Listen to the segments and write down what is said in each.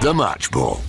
The Match Ball.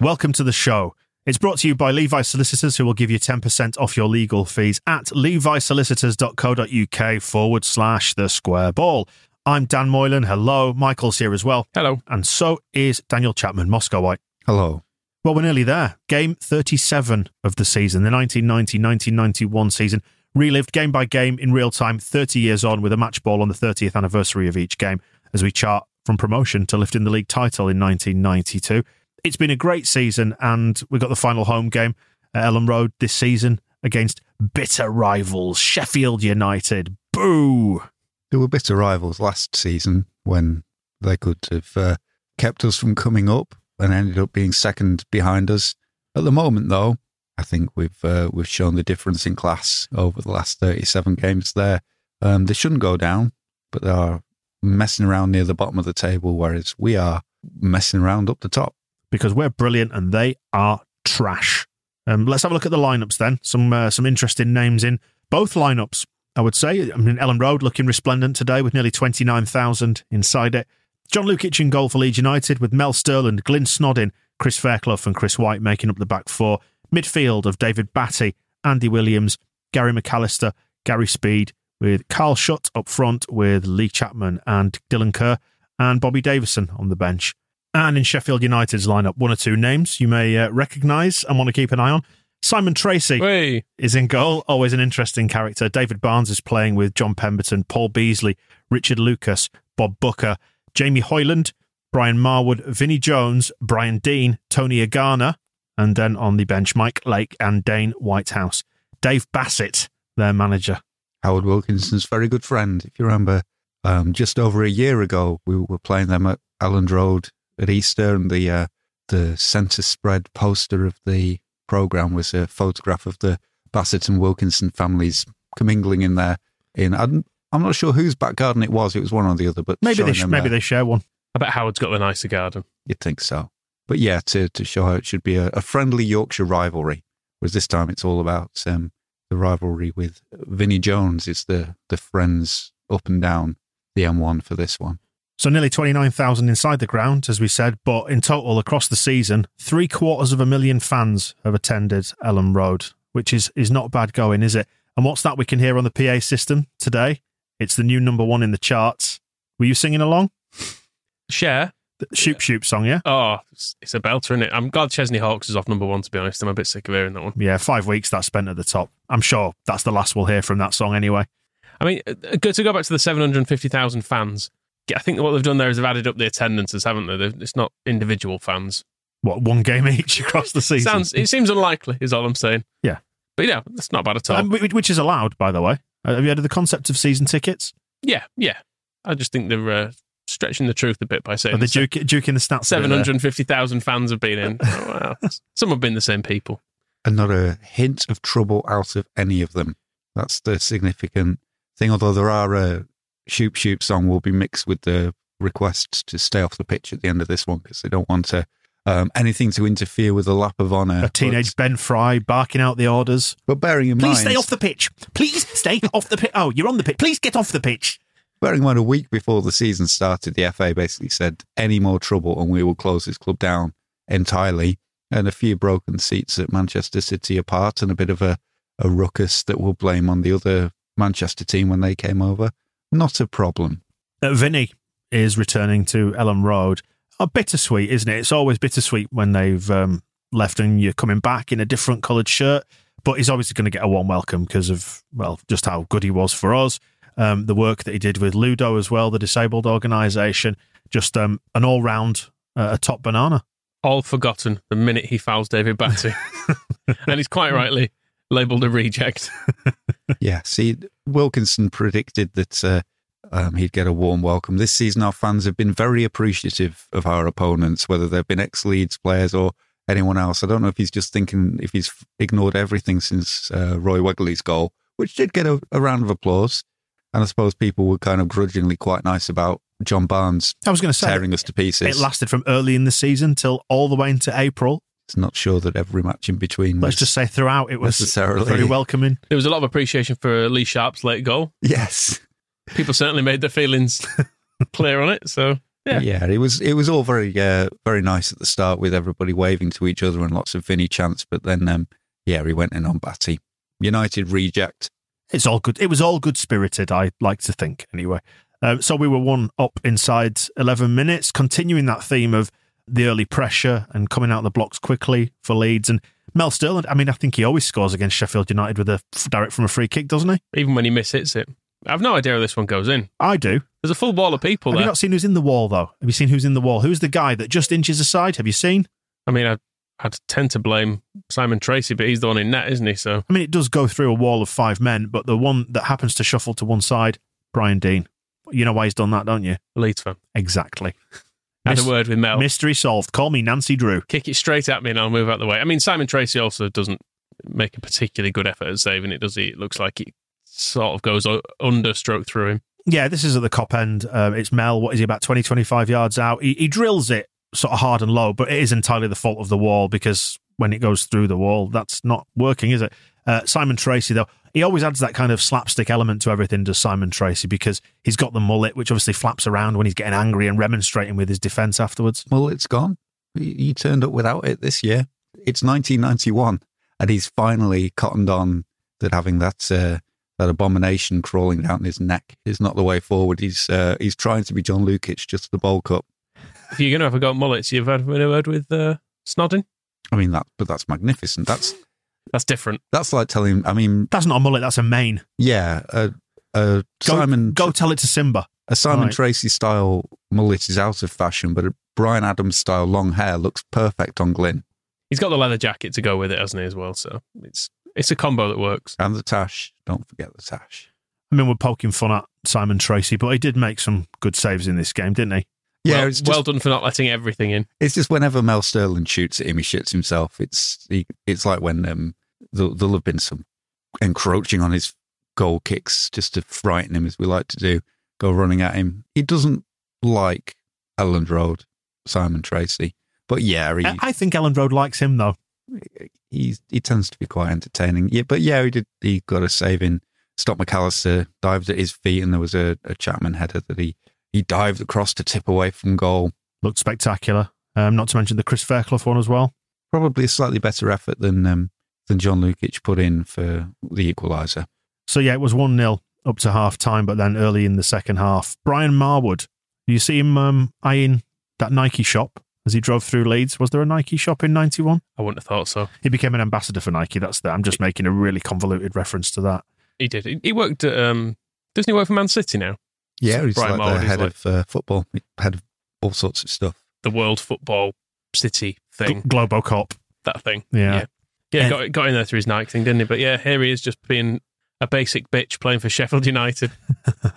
Welcome to the show. It's brought to you by Levi Solicitors, who will give you 10% off your legal fees at levisolicitors.co.uk forward slash the square ball. I'm Dan Moylan. Hello. Michael's here as well. Hello. And so is Daniel Chapman, Moscow White. Hello. Well, we're nearly there. Game 37 of the season, the 1990 1991 season, relived game by game in real time, 30 years on, with a match ball on the 30th anniversary of each game as we chart from promotion to lifting the league title in 1992 it's been a great season, and we've got the final home game at Elland Road this season against bitter rivals Sheffield United. Boo! There were bitter rivals last season when they could have uh, kept us from coming up and ended up being second behind us. At the moment, though, I think we've uh, we've shown the difference in class over the last 37 games there. Um, they shouldn't go down, but they are messing around near the bottom of the table, whereas we are messing around up the top because we're brilliant and they are trash. Um, let's have a look at the lineups then. Some uh, some interesting names in both lineups. I would say. I mean, Elland Road looking resplendent today with nearly twenty nine thousand inside it. John Lukic in goal for Leeds United with Mel Sterland, Glyn Snodin, Chris Fairclough, and Chris White making up the back four. Midfield of David Batty, Andy Williams, Gary McAllister, Gary Speed, with Carl Shutt up front with Lee Chapman and Dylan Kerr, and Bobby Davison on the bench. And in Sheffield United's lineup, one or two names you may uh, recognise and want to keep an eye on. Simon Tracey hey. is in goal, always an interesting character. David Barnes is playing with John Pemberton, Paul Beesley, Richard Lucas, Bob Booker, Jamie Hoyland, Brian Marwood, Vinnie Jones, Brian Deane, Tony Agana, and then on the bench, Mike Lake and Dane Whitehouse. Dave Bassett, their manager. Howard Wilkinson's very good friend. If you remember, um, just over a year ago, we were playing them at Elland Road at Easter, and the uh, the centre spread poster of the program was a photograph of the Bassett and Wilkinson families commingling in there. In I'm, I'm not sure whose back garden it was. It was one or the other, but maybe they sh- maybe they share one. I bet Howard's got the nicer garden. You'd think so, but yeah, to to show how it should be a, a friendly Yorkshire rivalry. Whereas this time it's all about um, the rivalry with Vinnie Jones. It's the the friends up and down the M1 for this one. So nearly 29,000 inside the ground, as we said, but in total across the season, three quarters of a million fans have attended Elland Road, which is, is not bad going, is it? And what's that we can hear on the PA system today? It's the new number one in the charts. Were you singing along? Cher. Shoop Shoop song, yeah? Oh, it's, it's a belter, isn't it? I'm glad Chesney Hawkes is off number one, to be honest. I'm a bit sick of hearing that one. Yeah, five weeks that spent at the top. I'm sure that's the last we'll hear from that song anyway. I mean, uh, to go back to the 750,000 fans, I think what they've done there is they've added up the attendances, haven't they? It's not individual fans. What one game each across the season? Sounds. It seems unlikely. Is all I'm saying. Yeah, but yeah, that's not bad at all. Um, which is allowed, by the way. Uh, have you heard of the concept of season tickets? Yeah, yeah. I just think they're uh, stretching the truth a bit by saying Are they duke, duking the stats. Seven hundred fifty thousand fans have been in. oh, wow. Some have been the same people, and not a hint of trouble out of any of them. That's the significant thing. Although there are uh, Shoop Shoop song will be mixed with the requests to stay off the pitch at the end of this one because they don't want to um, anything to interfere with the lap of honour. A teenage but, Ben Fry barking out the orders. But bearing in Please mind. Please stay off the pitch. Please stay off the pitch. Oh, you're on the pitch. Please get off the pitch. Bearing in mind, a week before the season started, the FA basically said, any more trouble and we will close this club down entirely. And a few broken seats at Manchester City apart and a bit of a, a ruckus that we'll blame on the other Manchester team when they came over. Not a problem. Uh, Vinny is returning to Elland Road. Oh, bittersweet, isn't it? It's always bittersweet when they've um, left and you're coming back in a different coloured shirt. But he's obviously going to get a warm welcome because of, well, just how good he was for us. Um, the work that he did with Ludo as well, the disabled organisation. Just um, an all round, uh, a top banana. All forgotten the minute he fouls David Batty. and he's quite rightly Labeled a reject. Yeah, see, Wilkinson predicted that uh, um, he'd get a warm welcome. This season, our fans have been very appreciative of our opponents, whether they've been ex Leeds players or anyone else. I don't know if he's just thinking if he's ignored everything since uh, Roy Wegerle's goal, which did get a, a round of applause. And I suppose people were kind of grudgingly quite nice about John Barnes I was going to say tearing us to pieces. it lasted from early in the season till all the way into April. it's not sure that every match in between was Let's just say throughout it was necessarily very welcoming. There was a lot of appreciation for Lee Sharpe's late goal. Yes. People certainly made their feelings clear on it. So yeah, Yeah, it was it was all very uh, very nice at the start with everybody waving to each other and lots of Vinny chants. But then, um, yeah, he went in on Batty. United reject. It's all good. It was all good spirited. I like to think anyway. Um, so we were one up inside 11 minutes, continuing that theme of the early pressure and coming out of the blocks quickly for Leeds. And Mel Sterland, I mean, I think he always scores against Sheffield United with a f- direct from a free kick, doesn't he? even when he mishits it, I've no idea how this one goes in. I do. There's a full wall of people Have there. you not seen who's in the wall though? Have you seen who's in the wall? Who's the guy that just inches aside? Have you seen? I mean, I, I'd tend to blame Simon Tracey, but he's the one in net, isn't he? So I mean, it does go through a wall of five men, but the one that happens to shuffle to one side, Brian Deane. You know why he's done that, don't you? Leeds fan. Exactly. Had Mis- a word with Mel. Mystery solved. Call me Nancy Drew. Kick it straight at me and I'll move out the way. I mean, Simon Tracey also doesn't make a particularly good effort at saving it, does he? It looks like it sort of goes under stroke through him. Yeah, this is at the Kop end. Uh, it's Mel. What is he, about 20, 25 yards out? He, he drills it sort of hard and low, but it is entirely the fault of the wall because when it goes through the wall, that's not working, is it? Uh, Simon Tracey, though, he always adds that kind of slapstick element to everything, does Simon Tracey, because he's got the mullet, which obviously flaps around when he's getting angry and remonstrating with his defence afterwards. Well, it's gone. He, he turned up without it this year. It's 1991, and he's finally cottoned on that having that uh, that abomination crawling down his neck is not the way forward. He's uh, he's trying to be John Lukic, just the bowl cut. If you're going to have a go at mullets, you've had a word with uh, Snodin? I mean that, but that's magnificent. That's That's different. that's like telling. I mean, That's not a mullet, that's a mane. yeah, uh, uh, Go, Simon go tell it to Simba. a Simon Right. Tracey style mullet is out of fashion, but a Bryan Adams style long hair looks perfect on Glyn He's got the leather jacket to go with it, hasn't he, as well? So it's it's a combo that works. and the tash. Don't forget the tash. I mean, we're poking fun at Simon Tracey, but he did make some good saves in this game, didn't he? Yeah, well, it's just, well done for not letting everything in. It's just whenever Mel Sterland shoots at him, he shits himself. It's he, it's like when um, there'll, there'll have been some encroaching on his goal kicks just to frighten him, as we like to do. Go running at him. He doesn't like Elland Road, Simon Tracey, but yeah, he I- I think Elland Road likes him, though. he he tends to be quite entertaining. Yeah, but yeah, he did. He got a saving. in. Stop McAllister dived at his feet, and there was a, a Chapman header that he he dived across to tip away from goal. Looked spectacular. Um, not to mention the Chris Fairclough one as well. Probably a slightly better effort than um, than John Lukic put in for the equaliser. So yeah, it was one 0 up to half time, but then early in the second half, Brian Marwood. You see him um, eyeing that Nike shop as he drove through Leeds. Was there a Nike shop in '91? I wouldn't have thought so. He became an ambassador for Nike. That's that. I'm just making a really convoluted reference to that. He did. He, he worked at, um, doesn't he work for Man City now? Yeah, he's Brian like Marwood the head like- of uh, football, head of all sorts of stuff. The World Football City thing, Gl- Globocop. that thing. Yeah. Yeah, yeah And- got, got in there through his Nike thing, didn't he? But yeah, here he is just being a basic bitch playing for Sheffield United.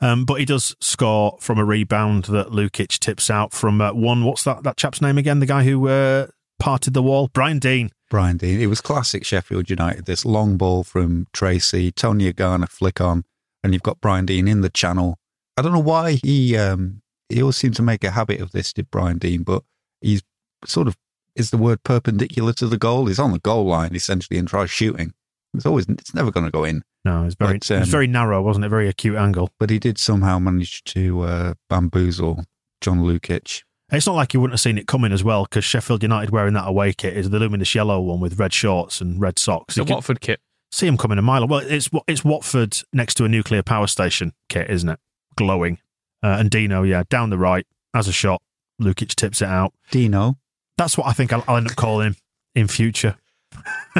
Um, but he does score from a rebound that Lukic tips out from uh, one. What's that that chap's name again? The guy who uh, parted the wall, Brian Deane. Brian Deane. It was classic Sheffield United. This long ball from Tracey, Tony Agana flick on, and you've got Brian Deane in the channel. I don't know why he um, he always seemed to make a habit of this, did Brian Deane, but he's sort of is the word perpendicular to the goal. He's on the goal line essentially and tries shooting. It's always it's never going to go in. No, it's very But, it was um, very narrow, wasn't it? Very acute angle. But he did somehow manage to uh, bamboozle John Lukic. It's not like you wouldn't have seen it coming as well, because Sheffield United wearing that away kit is the luminous yellow one with red shorts and red socks. The You Watford kit. see him coming a mile. Well, it's it's Watford next to a nuclear power station kit, isn't it? Glowing. Uh, and Dino, yeah, down the right as a shot. Lukic tips it out. Dino. That's what I think I'll, I'll end up calling him in future.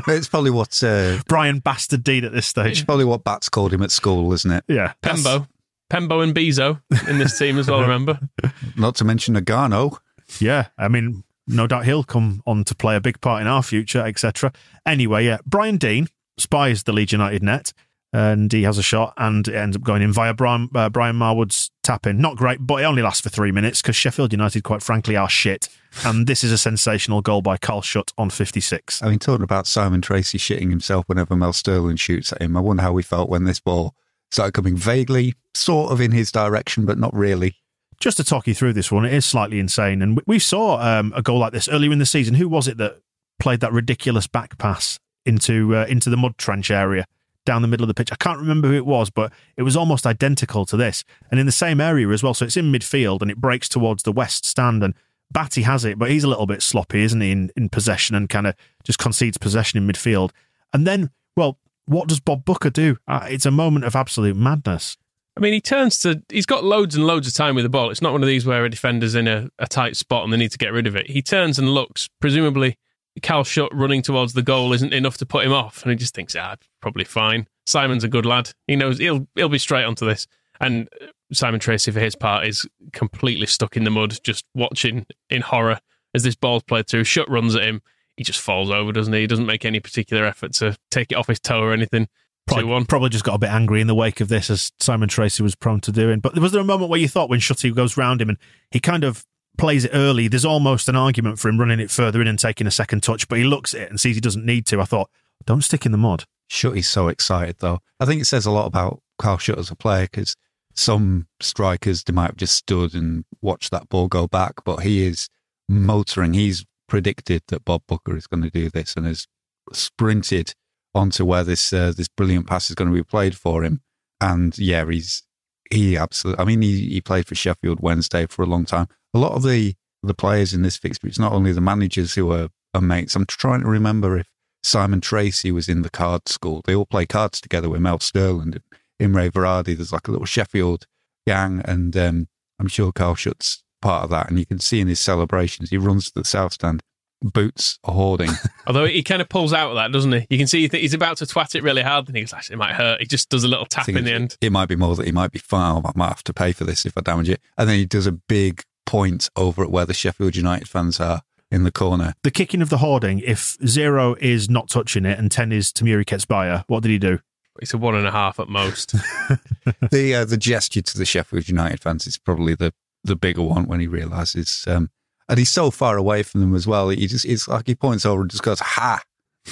it's probably what uh, Brian Bastard Deane at this stage. it's stage. probably what Bats called him at school, isn't it? Yeah. that's- Pembo. Pembo and Bezo in this team as well, remember? Not to mention Nagano. Yeah, I mean, no doubt he'll come on to play a big part in our future, etc. Anyway, yeah, Brian Deane spies the Leeds United net and he has a shot and it ends up going in via Brian, uh, Brian Marwood's tap in. Not great, but it only lasts for three minutes because Sheffield United, quite frankly, are shit. And this is a sensational goal by Carl Shutt on 56. I mean, talking about Simon Tracey shitting himself whenever Mel Sterland shoots at him, I wonder how we felt when this ball started coming vaguely, sort of in his direction, but not really. Just to talk you through this one, it is slightly insane. And we saw um, a goal like this earlier in the season. Who was it that played that ridiculous back pass into uh, into the mud trench area? Down the middle of the pitch. I can't remember who it was, but it was almost identical to this. And in the same area as well. So it's in midfield and it breaks towards the west stand. And Batty has it, but he's a little bit sloppy, isn't he, in, in possession and kind of just concedes possession in midfield. And then, well, what does Bob Booker do? Uh, it's a moment of absolute madness. I mean, he turns to, he's got loads and loads of time with the ball. It's not one of these where a defender's in a, a tight spot and they need to get rid of it. He turns and looks, presumably Cal Shutt running towards the goal isn't enough to put him off, and he just thinks, ah, probably fine. Simon's a good lad. He knows he'll he'll be straight onto this. And Simon Tracey, for his part, is completely stuck in the mud, just watching in horror as this ball's played through. Shutt runs at him. He just falls over, doesn't he? He doesn't make any particular effort to take it off his toe or anything. Probably, probably just got a bit angry in the wake of this, as Simon Tracey was prone to doing. But was there a moment where you thought when Shutty goes round him and he kind of plays it early, there's almost an argument for him running it further in and taking a second touch, but he looks at it and sees he doesn't need to. I thought, don't stick in the mud. Shutty's so excited, though. I think it says a lot about Carl Shutt as a player because some strikers, they might have just stood and watched that ball go back, but he is motoring. He's predicted that Bob Booker is going to do this and has sprinted onto where this uh, this brilliant pass is going to be played for him. And yeah, he's he absolutely. I mean, he, he played for Sheffield Wednesday for a long time a lot of the the players in this fixture, it's not only the managers who are, are mates. I'm trying to remember if Simon Tracey was in the card school. They all play cards together with Mel Sterland and Imre Varadi. There's like a little Sheffield gang, and um, I'm sure Carl Shutt's part of that. And you can see in his celebrations, he runs to the south stand, boots a hoarding. Although he kind of pulls out of that, doesn't he? You can see he's about to twat it really hard, and he goes, "Actually, it might hurt." He just does a little tap in the end. It might be more that he might be fine. I might have to pay for this if I damage it. And then he does a big point over at where the Sheffield United fans are in the corner. The kicking of the hoarding, if zero is not touching it and 10 is Temuri Ketsbaia, what did he do? It's a one and a half at most. the uh, the gesture to the Sheffield United fans is probably the, the bigger one when he realises. Um, and he's so far away from them as well. He just it's like he points over and just goes ha,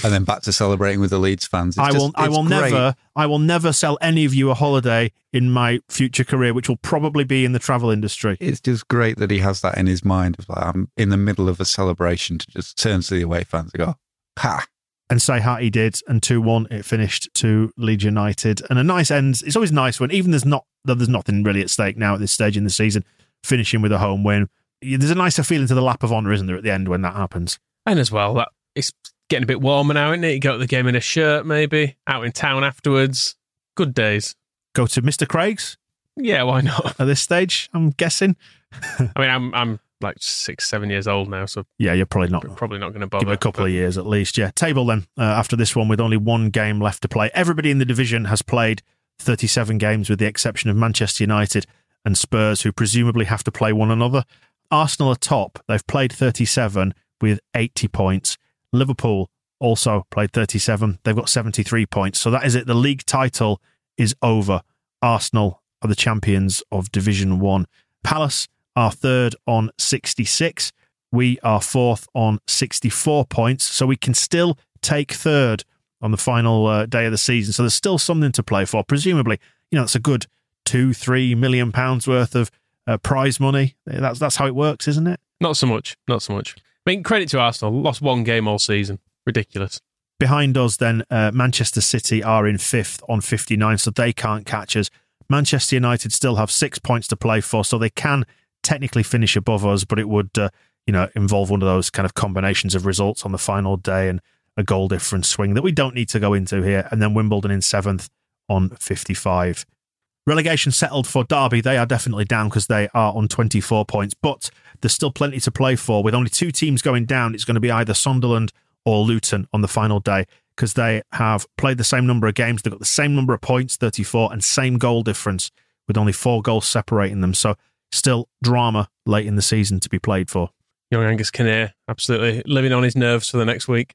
and then back to celebrating with the Leeds fans. It's I will, just, I will great. never, I will never sell any of you a holiday in my future career, which will probably be in the travel industry. It's just great that he has that in his mind. Like, I'm in the middle of a celebration to just turn to the away fans and go, ha. And say how he did, and two one, it finished to Leeds United, and a nice end. It's always nice when even there's not there's nothing really at stake now at this stage in the season, finishing with a home win. There's a nicer feeling to the lap of honour, isn't there, at the end when that happens? And as well, that it's getting a bit warmer now, isn't it? You go to the game in a shirt, maybe out in town afterwards. Good days. Go to Mr. Craig's. Yeah, why not? At this stage, I'm guessing. I mean, I'm I'm like six, seven years old now, so yeah, you're probably not probably not going to bother. Give it a couple but... of years at least. Yeah, table then. Uh, after this one, with only one game left to play, everybody in the division has played 37 games, with the exception of Manchester United and Spurs, who presumably have to play one another. Arsenal are top; they've played 37 with 80 points. Liverpool also played 37. They've got 73 points. So that is it. The league title is over. Arsenal are the champions of Division 1. Palace are third on 66. We are fourth on 64 points. So we can still take third on the final uh, day of the season. So there's still something to play for. Presumably, you know, it's a good two, three million pounds worth of uh, prize money. That's that's how it works, isn't it? Not so much. Not so much. I mean, credit to Arsenal. Lost one game all season. Ridiculous. Behind us, then, uh, Manchester City are in fifth on 59, so they can't catch us. Manchester United still have six points to play for, so they can technically finish above us, but it would, uh, you know, involve one of those kind of combinations of results on the final day and a goal difference swing that we don't need to go into here. And then Wimbledon in seventh on 55. Relegation settled for Derby. They are definitely down because they are on 24 points, but there's still plenty to play for. With only two teams going down, it's going to be either Sunderland or Luton on the final day because they have played the same number of games. They've got the same number of points, 34, and same goal difference with only four goals separating them. So still drama late in the season to be played for. Young Angus Kinnear, absolutely living on his nerves for the next week.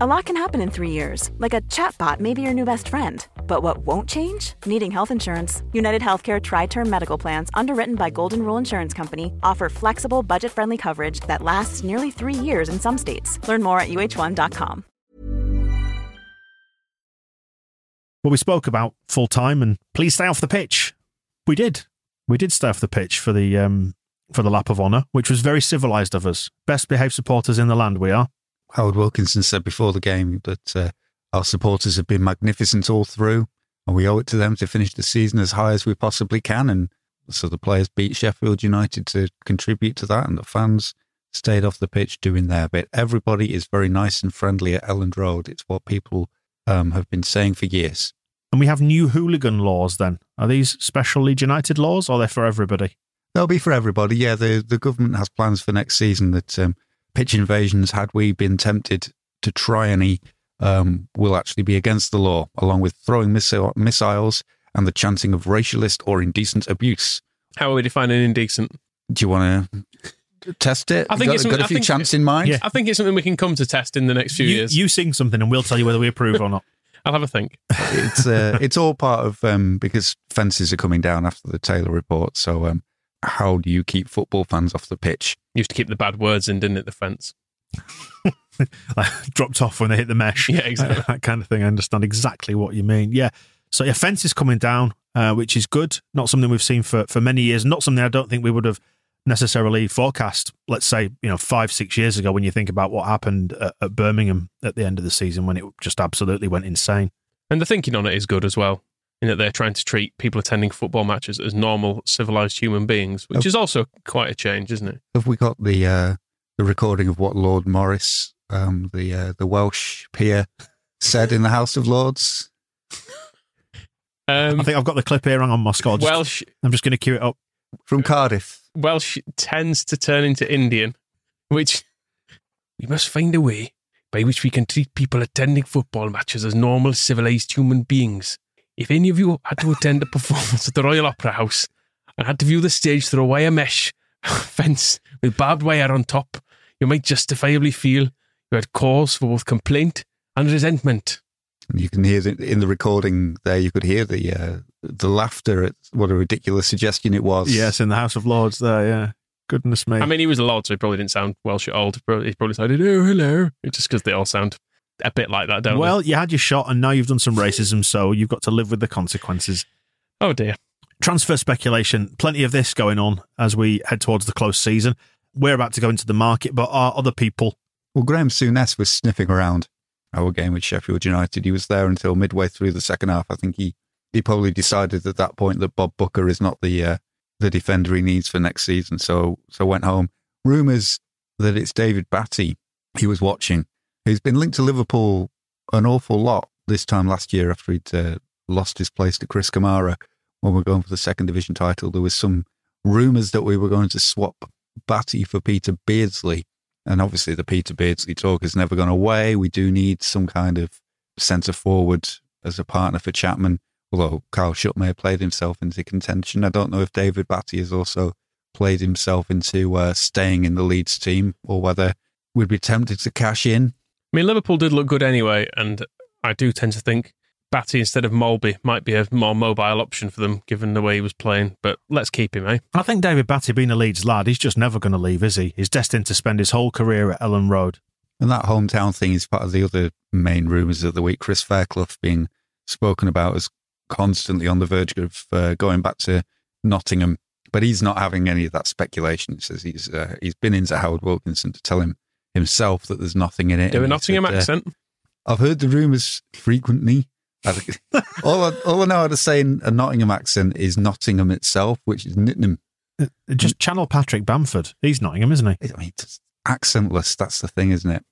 A lot can happen in three years, like a chatbot may be your new best friend. But what won't change? Needing health insurance. United Healthcare Tri Term Medical Plans, underwritten by Golden Rule Insurance Company, offer flexible, budget friendly coverage that lasts nearly three years in some states. Learn more at uh1.com. Well, we spoke about full time and please stay off the pitch. We did. We did stay off the pitch for the um, for the lap of honour, which was very civilised of us. Best behaved supporters in the land, we are. Howard Wilkinson said before the game that uh, our supporters have been magnificent all through, and we owe it to them to finish the season as high as we possibly can. And so the players beat Sheffield United to contribute to that, and the fans stayed off the pitch doing their bit. Everybody is very nice and friendly at Elland Road. It's what people um, have been saying for years. And we have new hooligan laws then. Are these special Leeds United laws or are they for everybody? They'll be for everybody. Yeah, the, the government has plans for next season that um, pitch invasions, had we been tempted to try any, um, will actually be against the law, along with throwing missil- missiles and the chanting of racialist or indecent abuse. How are we defining indecent? Do you want to test it? I think got, it's got something- a I few think- chants in mind. Yeah. I think it's something we can come to test in the next few You, years. you sing something and we'll tell you whether we approve or not. I'll have a think. it's uh, it's all part of um, because fences are coming down after the Taylor report. So um, how do you keep football fans off the pitch? Used to keep the bad words in, didn't it? The fence. Dropped off when they hit the mesh. Yeah, exactly. that kind of thing. I understand exactly what you mean. Yeah. So yeah, fence is coming down, uh, which is good. Not something we've seen for, for many years. Not something I don't think we would have necessarily forecast. Let's say you know five six years ago when you think about what happened at, at Birmingham at the end of the season when it just absolutely went insane. And the thinking on it is good as well, in that they're trying to treat people attending football matches as normal, civilized human beings, which Oh. is also quite a change, isn't it? Have we got the uh, the recording of what Lord Morris, um, the uh, the Welsh peer, said in the House of Lords? Um, I think I've got the clip here. Hang on, Moscow. I'll just- Welsh I'm just going to cue it up. From Cardiff. Welsh tends to turn into Indian, which we must find a way by which we can treat people attending football matches as normal, civilized human beings. If any of you had to attend a performance at the Royal Opera House and had to view the stage through a wire mesh fence with barbed wire on top, you might justifiably feel you had cause for both complaint and resentment. You can hear the, in the recording there. You could hear the uh, the laughter at what a ridiculous suggestion it was. Yes, in the House of Lords. There, yeah. Goodness me. I mean, he was a lord, so he probably didn't sound Welsh at all. He probably, he probably sounded, oh, hello. It's just because they all sound a bit like that, don't they? well, you had your shot, and now you've done some racism, so you've got to live with the consequences. Oh, dear. Transfer speculation, plenty of this going on as we head towards the close season. We're about to go into the market, but are other people? Well, Graham Souness was sniffing around our game with Sheffield United. He was there until midway through the second half. I think he, he probably decided at that point that Bob Booker is not the uh, the defender he needs for next season. So so went home. Rumours that it's David Batty he was watching, who's been linked to Liverpool an awful lot this time last year after he'd uh, lost his place to Chris Kamara when we are going for the second division title. There was some rumours that we were going to swap Batty for Peter Beardsley. And obviously, the Peter Beardsley talk has never gone away. We do need some kind of centre forward as a partner for Chapman. Although Carl Shutt may have played himself into contention. I don't know if David Batty has also played himself into uh, staying in the Leeds team or whether we'd be tempted to cash in. I mean, Liverpool did look good anyway, and I do tend to think Batty instead of Molby might be a more mobile option for them, given the way he was playing. But let's keep him, eh? I think David Batty, being a Leeds lad, he's just never going to leave, is he? He's destined to spend his whole career at Elland Road. And that hometown thing is part of the other main rumours of the week. Chris Fairclough being spoken about as constantly on the verge of uh, going back to Nottingham, but he's not having any of that speculation. He says he's uh, he's been into Howard Wilkinson to tell him himself that there's nothing in it. Do a Nottingham said, uh, accent. I've heard the rumours frequently. All, I, all I know how to say in a Nottingham accent is Nottingham itself, which is Nittingham. Just channel Patrick Bamford. He's Nottingham, isn't he? I mean, it's accentless. That's the thing, isn't it?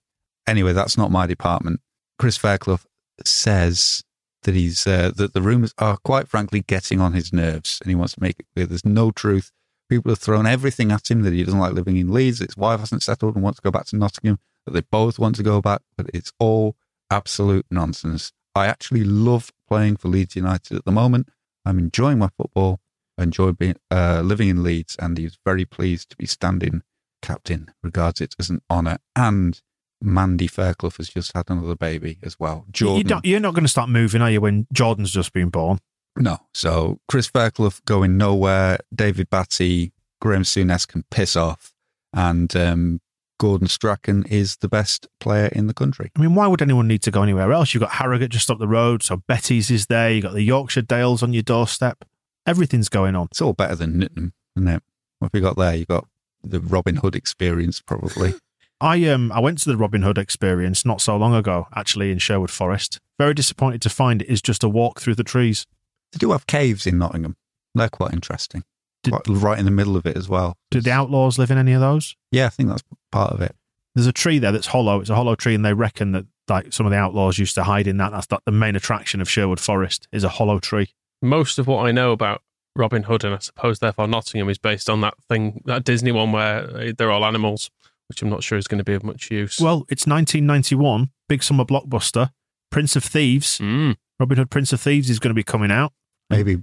anyway, that's not my department. Chris Fairclough says that he's uh, that the rumours are quite frankly getting on his nerves, and he wants to make it clear there's no truth. People have thrown everything at him that he doesn't like living in Leeds. His wife hasn't settled and wants to go back to Nottingham. That they both want to go back, but it's all absolute nonsense. I actually love playing for Leeds United at the moment. I'm enjoying my football. I enjoy being uh, living in Leeds, and he's very pleased to be standing captain. Regards it as an honour, and Mandy Fairclough has just had another baby as well. You Jordan, don't, you're not going to start moving, are you, when Jordan's just been born? No. So Chris Fairclough going nowhere. David Batty, Graham Souness can piss off, and um, Gordon Strachan is the best player in the country. I mean, why would anyone need to go anywhere else? You've got Harrogate just up the road, so Betty's is there. You've got the Yorkshire Dales on your doorstep. Everything's going on. It's all better than Nitton, isn't it? What have you got there? You've got the Robin Hood experience, probably. I um I went to the Robin Hood experience not so long ago, actually in Sherwood Forest. Very disappointed to find it is just a walk through the trees. They do have caves in Nottingham. They're quite interesting. Did- Quite right in the middle of it as well. Do the outlaws live in any of those? Yeah, I think that's part of it. There's a tree there that's hollow. It's a hollow tree, and they reckon that like some of the outlaws used to hide in that. That's like, the main attraction of Sherwood Forest is a hollow tree. Most of what I know about Robin Hood and I suppose therefore Nottingham is based on that thing, that Disney one where eh, they're all animals, which I'm not sure is going to be of much use. Well, it's 1991, big summer blockbuster. Prince of Thieves, Mm. Robin Hood Prince of Thieves is going to be coming out. Maybe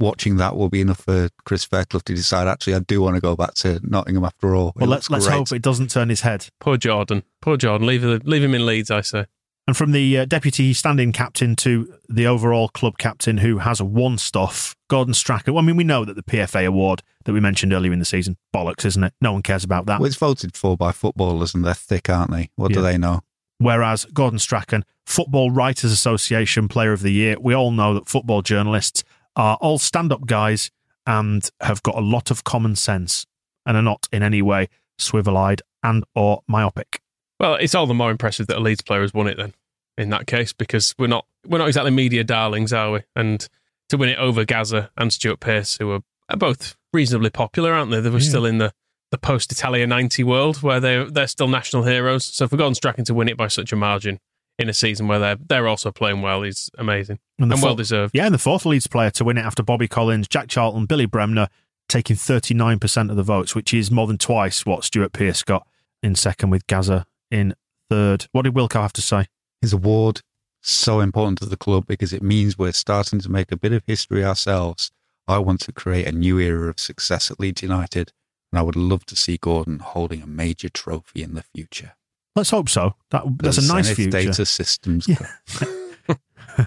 watching that will be enough for Chris Fairclough to decide, actually, I do want to go back to Nottingham after all. It Well, let's let's great. hope it doesn't turn his head. Poor Jordan. Poor Jordan. Leave, leave him in Leeds, I say. And from the uh, deputy standing captain to the overall club captain who has won stuff, Gordon Strachan. Well, I mean, we know that the PFA award that we mentioned earlier in the season, bollocks, isn't it? No one cares about that. Well, it's voted for by footballers and they're thick, aren't they? What do they know? Whereas Gordon Strachan, Football Writers Association Player of the Year, we all know that football journalists are all stand up guys and have got a lot of common sense and are not in any way swivel eyed and or myopic. Well, it's all the more impressive that a Leeds player has won it then. In that case, because we're not we're not exactly media darlings, are we? And to win it over Gazza and Stuart Pearce, who are, are both reasonably popular, aren't they? They were Yeah. still in the, the post Italia ninety world where they they're still national heroes. So for Gordon Strachan to win it by such a margin in a season where they're they're also playing well is amazing And, and fo- well deserved. Yeah, and the fourth Leeds player to win it after Bobby Collins, Jack Charlton, Billy Bremner taking 39% of the votes, which is more than twice what Stuart Pearce got in second with Gazza in third. What did Wilco have to say? His award so important to the club because it means we're starting to make a bit of history ourselves. I want to create a new era of success at Leeds United, and I would love to see Gordon holding a major trophy in the future. Let's hope so. That, that's The a nice Zenith future. Data systems. Yeah.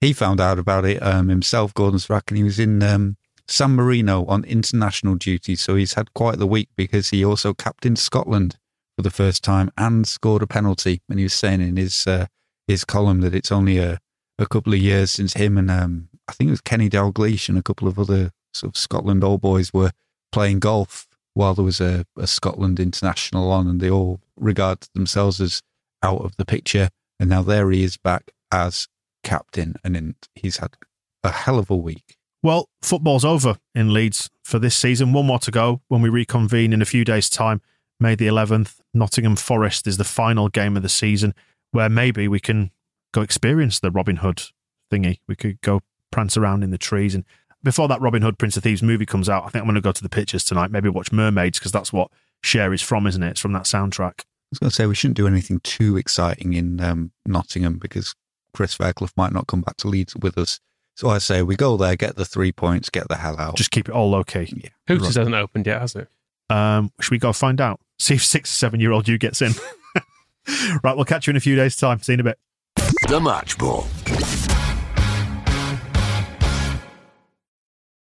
he found out about it um, himself, Gordon and He was in um, San Marino on international duty, so he's had quite the week because he also captained Scotland for the first time and scored a penalty. And he was saying in his uh, his column that it's only a, a couple of years since him and um, I think it was Kenny Dalglish and a couple of other sort of Scotland old boys were playing golf while there was a, a Scotland international on, and they all regarded themselves as out of the picture. And now there he is back as captain, and in, he's had a hell of a week. Well, football's over in Leeds for this season. One more to go when we reconvene in a few days' time. May the 11th, Nottingham Forest is the final game of the season where maybe we can go experience the Robin Hood thingy. We could go prance around in the trees. And before that Robin Hood Prince of Thieves movie comes out, I think I'm going to go to the pictures tonight, maybe watch Mermaids because that's what Cher is from, isn't it? It's from that soundtrack. I was going to say we shouldn't do anything too exciting in um, Nottingham because Chris Fairclough might not come back to Leeds with us. So I say we go there, get the three points, get the hell out. Just keep it all low key. yeah. Hooters hasn't opened yet, has it? Um, should we go find out? See if six or seven year old you gets in. right, we'll catch you in a few days' time. See you in a bit. The Match Ball.